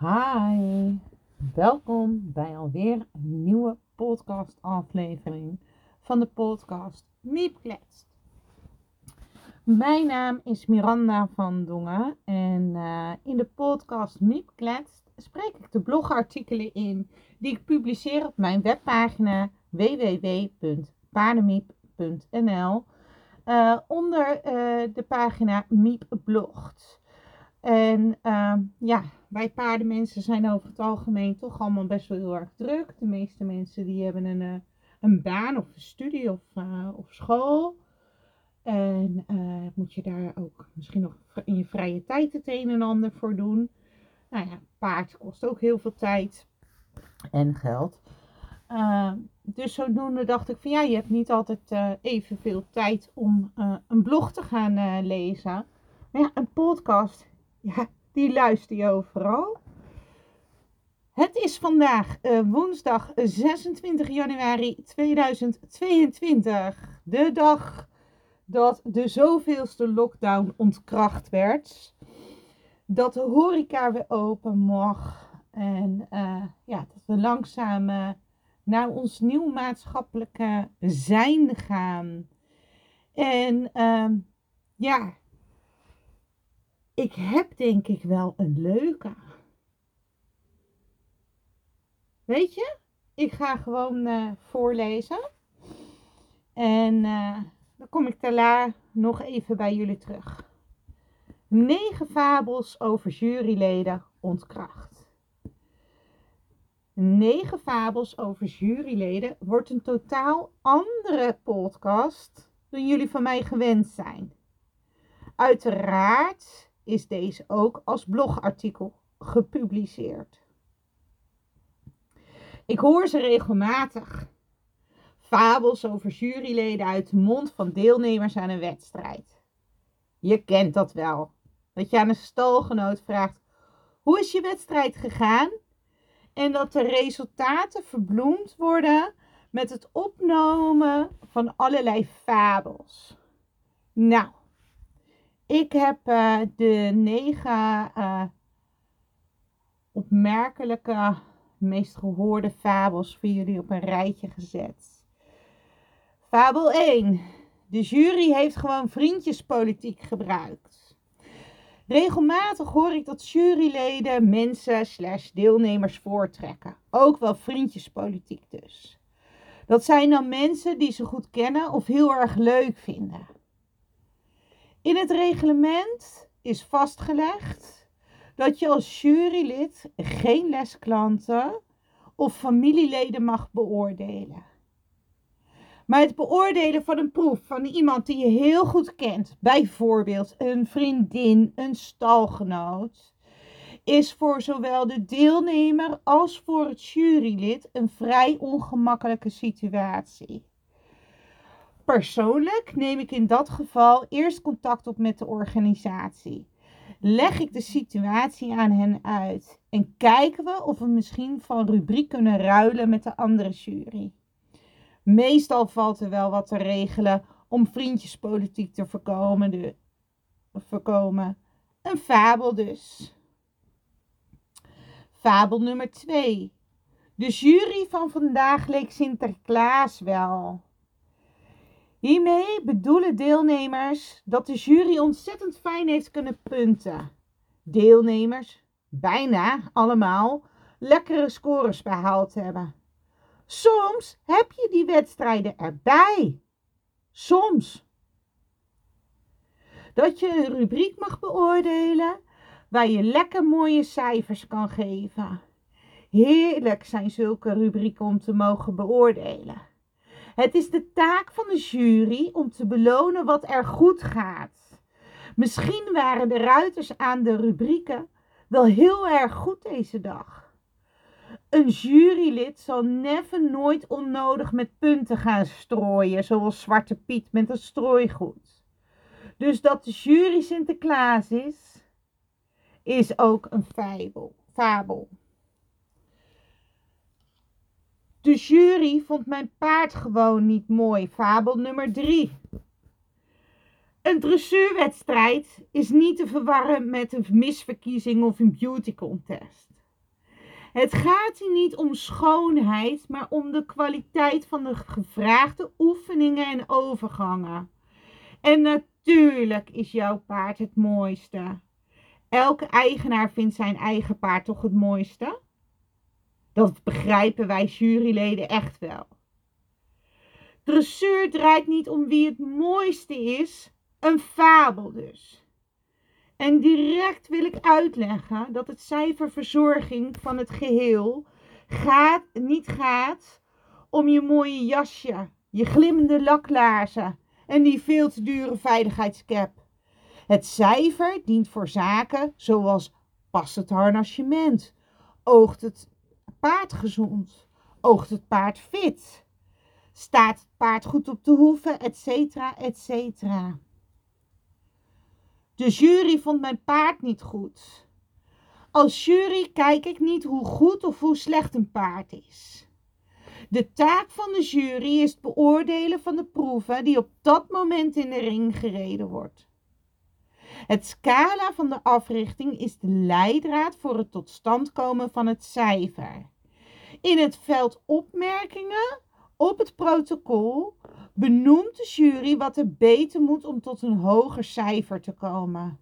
Hi, welkom bij alweer een nieuwe podcast aflevering van de podcast Miep Kletst. Mijn naam is Miranda van Dongen en uh, in de podcast Miep Kletst spreek ik de blogartikelen in die ik publiceer op mijn webpagina www.paardemiep.nl uh, onder uh, de pagina Miep Blogt. En ehm, ja, wij paardenmensen zijn over het algemeen toch allemaal best wel heel erg druk. De meeste mensen die hebben een, uh, een baan of een studie of, uh, of school. En uh, moet je daar ook misschien nog in je vrije tijd het een en ander voor doen. Nou ja, paard kost ook heel veel tijd en geld. Ehm, dus zodoende dacht ik van ja, je hebt niet altijd evenveel tijd om een blog te gaan lezen. Maar ja, een podcast ja, die luister je overal. Het is vandaag uh, woensdag 26 januari 2022. De dag dat de zoveelste lockdown ontkracht werd. Dat de horeca weer open mag. En uh, ja, dat we langzaam naar ons nieuw maatschappelijke zijn gaan. En ehm, ja, ik heb denk ik wel een leuke. Weet je, ik ga gewoon uh, voorlezen. En uh, dan kom ik daarna nog even bij jullie terug. Negen fabels over juryleden ontkracht. Negen fabels over juryleden wordt een totaal andere podcast dan jullie van mij gewend zijn. Uiteraard is deze ook als blogartikel gepubliceerd. Ik hoor ze regelmatig. Fabels over juryleden uit de mond van deelnemers aan een wedstrijd. Je kent dat wel. Dat je aan een stalgenoot vraagt: hoe is je wedstrijd gegaan? En dat de resultaten verbloemd worden met het opnemen van allerlei fabels. Nou, ik heb uh, de negen uh, opmerkelijke, meest gehoorde fabels voor jullie op een rijtje gezet. Fabel 1. De jury heeft gewoon vriendjespolitiek gebruikt. Regelmatig hoor ik dat juryleden mensen slash deelnemers voortrekken. Ook wel vriendjespolitiek dus. Dat zijn dan mensen die ze goed kennen of heel erg leuk vinden. In het reglement is vastgelegd dat je als jurylid geen lesklanten of familieleden mag beoordelen. Maar het beoordelen van een proef van iemand die je heel goed kent, bijvoorbeeld een vriendin, een stalgenoot, is voor zowel de deelnemer als voor het jurylid een vrij ongemakkelijke situatie. Persoonlijk neem ik in dat geval eerst contact op met de organisatie. Leg ik de situatie aan hen uit en kijken we of we misschien van rubriek kunnen ruilen met de andere jury. Meestal valt er wel wat te regelen om vriendjespolitiek te voorkomen. De, voorkomen. Een fabel dus. Fabel nummer 2. De jury van vandaag leek Sinterklaas wel. Hiermee bedoelen deelnemers dat de jury ontzettend fijn heeft kunnen punten. Deelnemers, bijna allemaal, lekkere scores behaald hebben. Soms heb je die wedstrijden erbij. Soms. Dat je een rubriek mag beoordelen waar je lekker mooie cijfers kan geven. Heerlijk zijn zulke rubrieken om te mogen beoordelen. Het is de taak van de jury om te belonen wat er goed gaat. Misschien waren de ruiters aan de rubrieken wel heel erg goed deze dag. Een jurylid zal never nooit onnodig met punten gaan strooien, zoals Zwarte Piet met een strooigoed. Dus dat de jury Sinterklaas is, is ook een fabel. fabel. De jury vond mijn paard gewoon niet mooi. Fabel nummer 3. Een dressuurwedstrijd is niet te verwarren met een misverkiezing of een beauty contest. Het gaat hier niet om schoonheid, maar om de kwaliteit van de gevraagde oefeningen en overgangen. En natuurlijk is jouw paard het mooiste. Elke eigenaar vindt zijn eigen paard toch het mooiste? Dat begrijpen wij juryleden echt wel. Dressuur draait niet om wie het mooiste is, een fabel dus. En direct wil ik uitleggen dat het cijferverzorging van het geheel gaat, niet gaat om je mooie jasje, je glimmende laklaarzen en die veel te dure veiligheidscap. Het cijfer dient voor zaken zoals past het oogt het paard gezond, oogt het paard fit, staat het paard goed op de hoeven, etc. etc. De jury vond mijn paard niet goed. Als jury kijk ik niet hoe goed of hoe slecht een paard is. De taak van de jury is het beoordelen van de proeven die op dat moment in de ring gereden wordt. Het scala van de africhting is de leidraad voor het tot stand komen van het cijfer. In het veld opmerkingen op het protocol benoemt de jury wat er beter moet om tot een hoger cijfer te komen.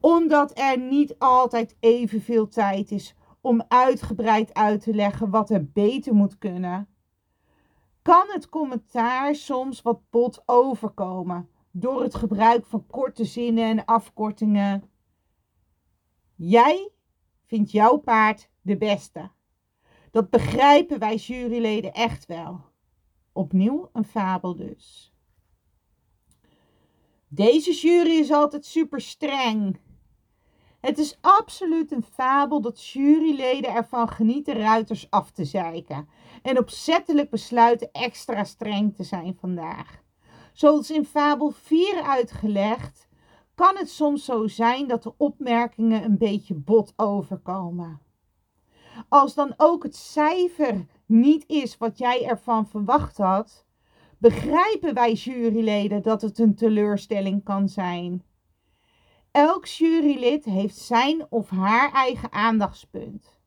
Omdat er niet altijd evenveel tijd is om uitgebreid uit te leggen wat er beter moet kunnen, kan het commentaar soms wat bot overkomen door het gebruik van korte zinnen en afkortingen. Jij vindt jouw paard de beste. Dat begrijpen wij juryleden echt wel. Opnieuw een fabel dus. Deze jury is altijd super streng. Het is absoluut een fabel dat juryleden ervan genieten ruiters af te zeiken en opzettelijk besluiten extra streng te zijn vandaag. Zoals in fabel 4 uitgelegd, kan het soms zo zijn dat de opmerkingen een beetje bot overkomen. Als dan ook het cijfer niet is wat jij ervan verwacht had, begrijpen wij juryleden dat het een teleurstelling kan zijn. Elk jurylid heeft zijn of haar eigen aandachtspunt.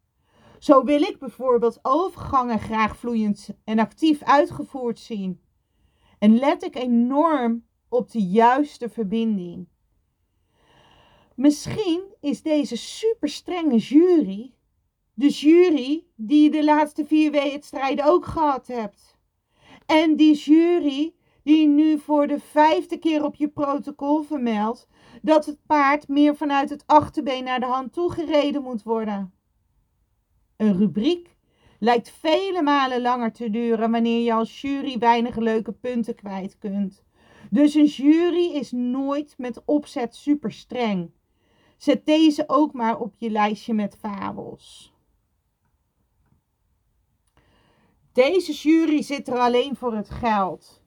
Zo wil ik bijvoorbeeld overgangen graag vloeiend en actief uitgevoerd zien. En let ik enorm op de juiste verbinding. Misschien is deze super strenge jury de jury die de laatste vier wedstrijden ook gehad hebt. En die jury die nu voor de vijfde keer op je protocol vermeldt dat het paard meer vanuit het achterbeen naar de hand toe gereden moet worden. Een rubriek lijkt vele malen langer te duren wanneer je als jury weinig leuke punten kwijt kunt. Dus een jury is nooit met opzet super streng. Zet deze ook maar op je lijstje met fabels. Deze jury zit er alleen voor het geld.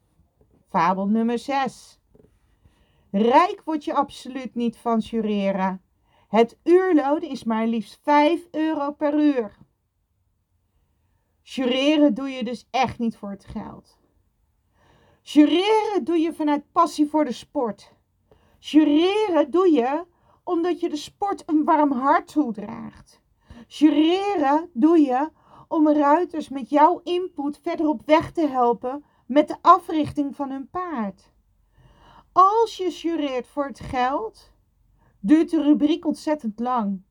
Fabel nummer 6. Rijk word je absoluut niet van jureren. Het uurloon is maar liefst 5 euro per uur. Jureren doe je dus echt niet voor het geld. Jureren doe je vanuit passie voor de sport. Jureren doe je omdat je de sport een warm hart toedraagt. Jureren doe je om ruiters met jouw input verder op weg te helpen met de africhting van hun paard. Als je jureert voor het geld, duurt de rubriek ontzettend lang.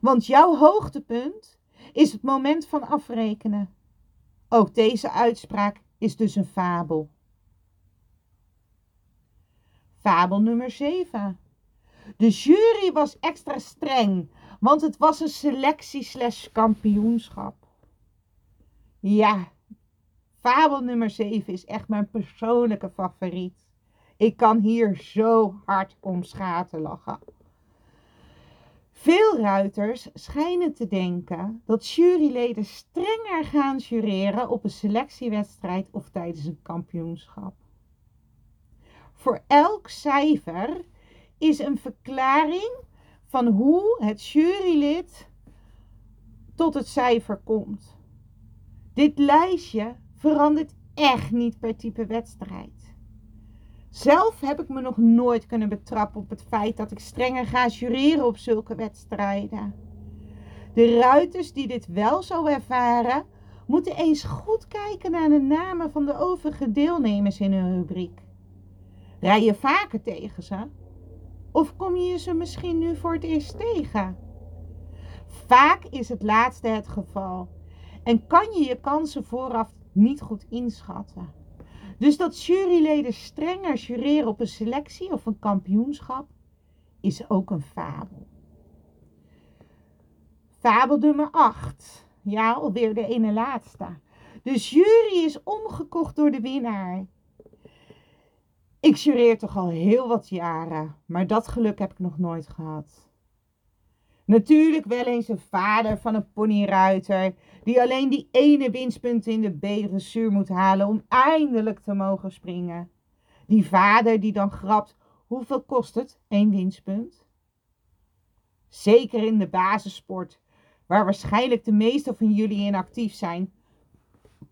Want jouw hoogtepunt is het moment van afrekenen. Ook deze uitspraak is dus een fabel. Fabel nummer 7. De jury was extra streng, want het was een selectie kampioenschap. Ja, fabel nummer 7 is echt mijn persoonlijke favoriet. Ik kan hier zo hard om schaten lachen. Veel ruiters schijnen te denken dat juryleden strenger gaan jureren op een selectiewedstrijd of tijdens een kampioenschap. Voor elk cijfer is een verklaring van hoe het jurylid tot het cijfer komt. Dit lijstje verandert echt niet per type wedstrijd. Zelf heb ik me nog nooit kunnen betrappen op het feit dat ik strenger ga jureren op zulke wedstrijden. De ruiters die dit wel zo ervaren, moeten eens goed kijken naar de namen van de overige deelnemers in hun rubriek. Rij je vaker tegen ze? Of kom je ze misschien nu voor het eerst tegen? Vaak is het laatste het geval en kan je je kansen vooraf niet goed inschatten. Dus dat juryleden strenger jureren op een selectie of een kampioenschap is ook een fabel. Fabel nummer 8. Ja, alweer de ene laatste. De jury is omgekocht door de winnaar. Ik jureer toch al heel wat jaren, maar dat geluk heb ik nog nooit gehad. Natuurlijk wel eens een vader van een ponyruiter die alleen die ene winstpunt in de B-dressuur moet halen om eindelijk te mogen springen. Die vader die dan grapt, hoeveel kost het, één winstpunt? Zeker in de basissport, waar waarschijnlijk de meeste van jullie in actief zijn,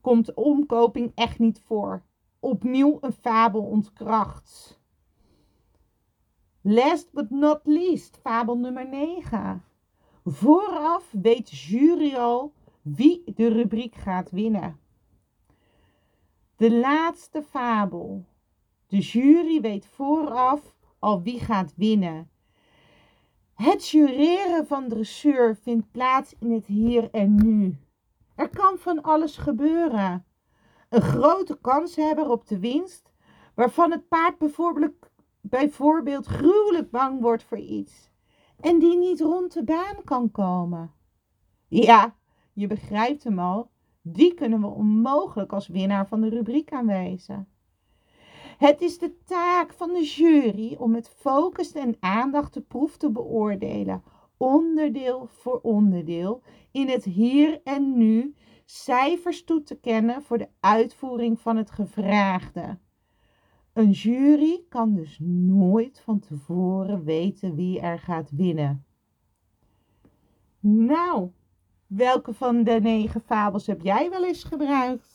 komt omkoping echt niet voor. Opnieuw een fabel ontkracht. Last but not least, fabel nummer 9. Vooraf weet jury al wie de rubriek gaat winnen. De laatste fabel. De jury weet vooraf al wie gaat winnen. Het jureren van dressuur vindt plaats in het hier en nu. Er kan van alles gebeuren. Een grote kans hebben op de winst, waarvan het paard bijvoorbeeld, bijvoorbeeld gruwelijk bang wordt voor iets en die niet rond de baan kan komen. Ja, je begrijpt hem al, die kunnen we onmogelijk als winnaar van de rubriek aanwijzen. Het is de taak van de jury om met focus en aandacht de proef te beoordelen, onderdeel voor onderdeel, in het hier en nu cijfers toe te kennen voor de uitvoering van het gevraagde. Een jury kan dus nooit van tevoren weten wie er gaat winnen. Nou, welke van de negen fabels heb jij wel eens gebruikt?